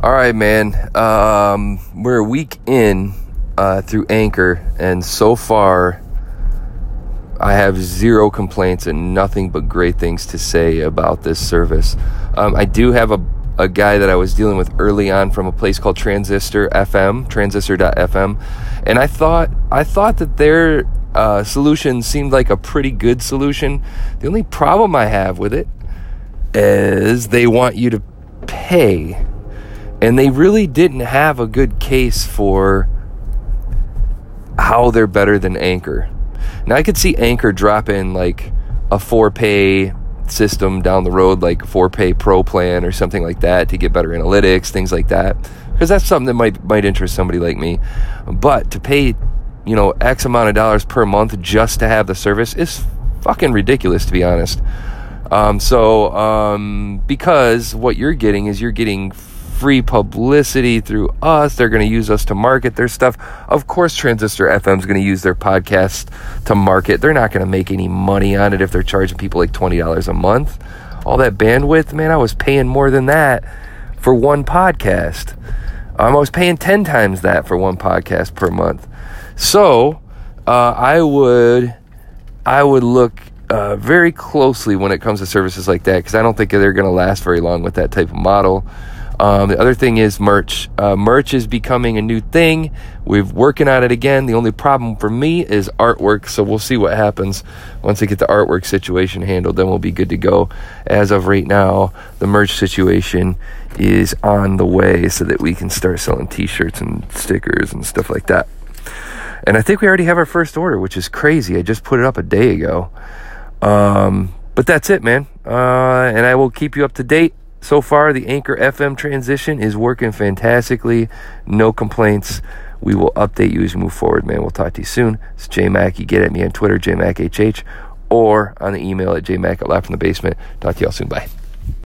All right, man. Um, we're a week in uh, through Anchor, and so far, I have zero complaints and nothing but great things to say about this service. Um, I do have a, a guy that I was dealing with early on from a place called Transistor FM, transistor.fm, and I thought I thought that their uh, solution seemed like a pretty good solution. The only problem I have with it is they want you to pay and they really didn't have a good case for how they're better than Anchor. Now I could see Anchor drop in like a four pay system down the road, like four pay pro plan or something like that to get better analytics, things like that. Because that's something that might might interest somebody like me. But to pay, you know, X amount of dollars per month just to have the service is fucking ridiculous to be honest. Um, so um, because what you're getting is you're getting free publicity through us. They're going to use us to market their stuff. Of course, Transistor FM is going to use their podcast to market. They're not going to make any money on it if they're charging people like $20 a month. All that bandwidth, man, I was paying more than that for one podcast. Um, I was paying 10 times that for one podcast per month. So, uh, I would I would look uh, very closely when it comes to services like that because I don't think they're going to last very long with that type of model. Um, the other thing is merch. Uh, merch is becoming a new thing. We're working on it again. The only problem for me is artwork, so we'll see what happens once I get the artwork situation handled. Then we'll be good to go. As of right now, the merch situation is on the way so that we can start selling T-shirts and stickers and stuff like that. And I think we already have our first order, which is crazy. I just put it up a day ago. Um, but that's it, man. Uh, and I will keep you up to date so far, the Anchor FM transition is working fantastically. No complaints. We will update you as we move forward, man. We'll talk to you soon. It's JMac. You get at me on Twitter, JMacHH, or on the email at jmac at Laugh from the Basement. Talk to y'all soon. Bye.